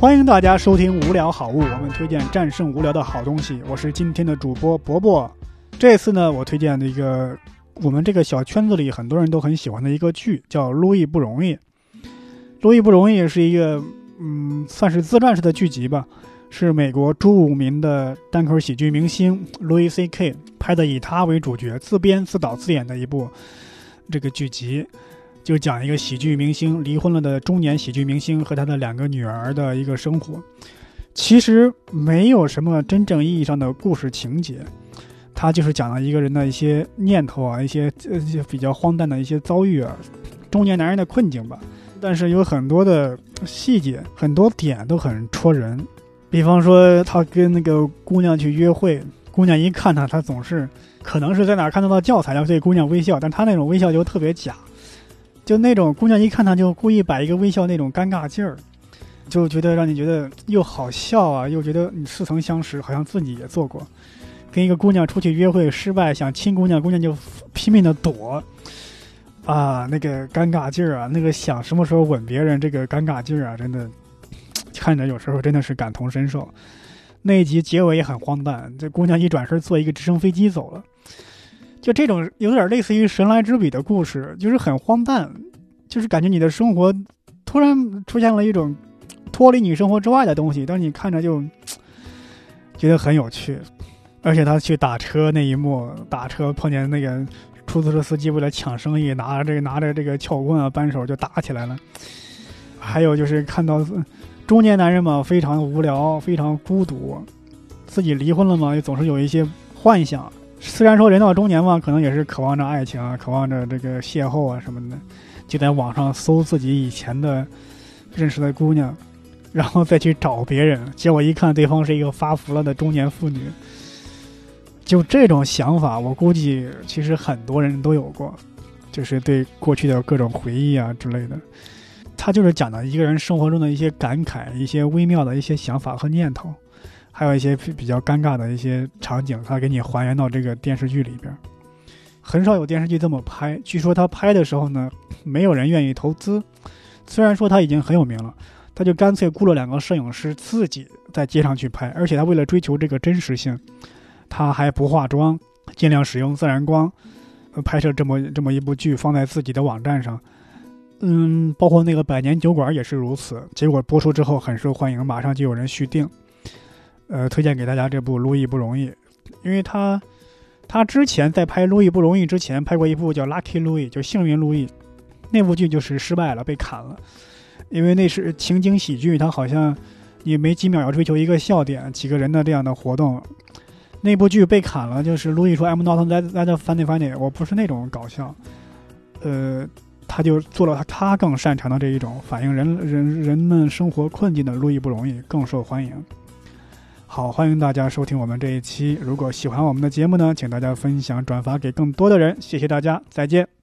欢迎大家收听《无聊好物》，我们推荐战胜无聊的好东西。我是今天的主播伯伯。这次呢，我推荐的一个我们这个小圈子里很多人都很喜欢的一个剧，叫《路易不容易》。《路易不容易》是一个嗯，算是自传式的剧集吧，是美国著名的单口喜剧明星 Louis C.K. 拍的，以他为主角，自编自导自演的一部这个剧集。就讲一个喜剧明星离婚了的中年喜剧明星和他的两个女儿的一个生活，其实没有什么真正意义上的故事情节，他就是讲了一个人的一些念头啊，一些呃比较荒诞的一些遭遇啊，中年男人的困境吧。但是有很多的细节，很多点都很戳人。比方说他跟那个姑娘去约会，姑娘一看他，他总是可能是在哪看到到教材，然后对姑娘微笑，但他那种微笑就特别假。就那种姑娘一看他，就故意摆一个微笑，那种尴尬劲儿，就觉得让你觉得又好笑啊，又觉得你似曾相识，好像自己也做过。跟一个姑娘出去约会失败，想亲姑娘，姑娘就拼命的躲，啊，那个尴尬劲儿啊，那个想什么时候吻别人，这个尴尬劲儿啊，真的看着有时候真的是感同身受。那一集结尾也很荒诞，这姑娘一转身坐一个直升飞机走了。就这种有点类似于神来之笔的故事，就是很荒诞，就是感觉你的生活突然出现了一种脱离你生活之外的东西，但是你看着就觉得很有趣。而且他去打车那一幕，打车碰见那个出租车司机，为了抢生意，拿着这个拿着这个撬棍啊扳手就打起来了。还有就是看到中年男人嘛，非常无聊，非常孤独，自己离婚了嘛，又总是有一些幻想。虽然说人到中年嘛，可能也是渴望着爱情啊，渴望着这个邂逅啊什么的，就在网上搜自己以前的认识的姑娘，然后再去找别人。结果一看，对方是一个发福了的中年妇女。就这种想法，我估计其实很多人都有过，就是对过去的各种回忆啊之类的。他就是讲的一个人生活中的一些感慨、一些微妙的一些想法和念头。还有一些比较尴尬的一些场景，他给你还原到这个电视剧里边。很少有电视剧这么拍。据说他拍的时候呢，没有人愿意投资。虽然说他已经很有名了，他就干脆雇了两个摄影师自己在街上去拍。而且他为了追求这个真实性，他还不化妆，尽量使用自然光，拍摄这么这么一部剧放在自己的网站上。嗯，包括那个《百年酒馆》也是如此。结果播出之后很受欢迎，马上就有人续订。呃，推荐给大家这部《路易不容易》，因为他，他之前在拍《路易不容易》之前拍过一部叫《Lucky Louis》，就幸运路易，那部剧就是失败了，被砍了，因为那是情景喜剧，他好像你没几秒要追求一个笑点，几个人的这样的活动，那部剧被砍了，就是路易说 “I'm not that that funny funny”，我不是那种搞笑，呃，他就做了他他更擅长的这一种反映人人人们生活困境的《路易不容易》，更受欢迎。好，欢迎大家收听我们这一期。如果喜欢我们的节目呢，请大家分享转发给更多的人。谢谢大家，再见。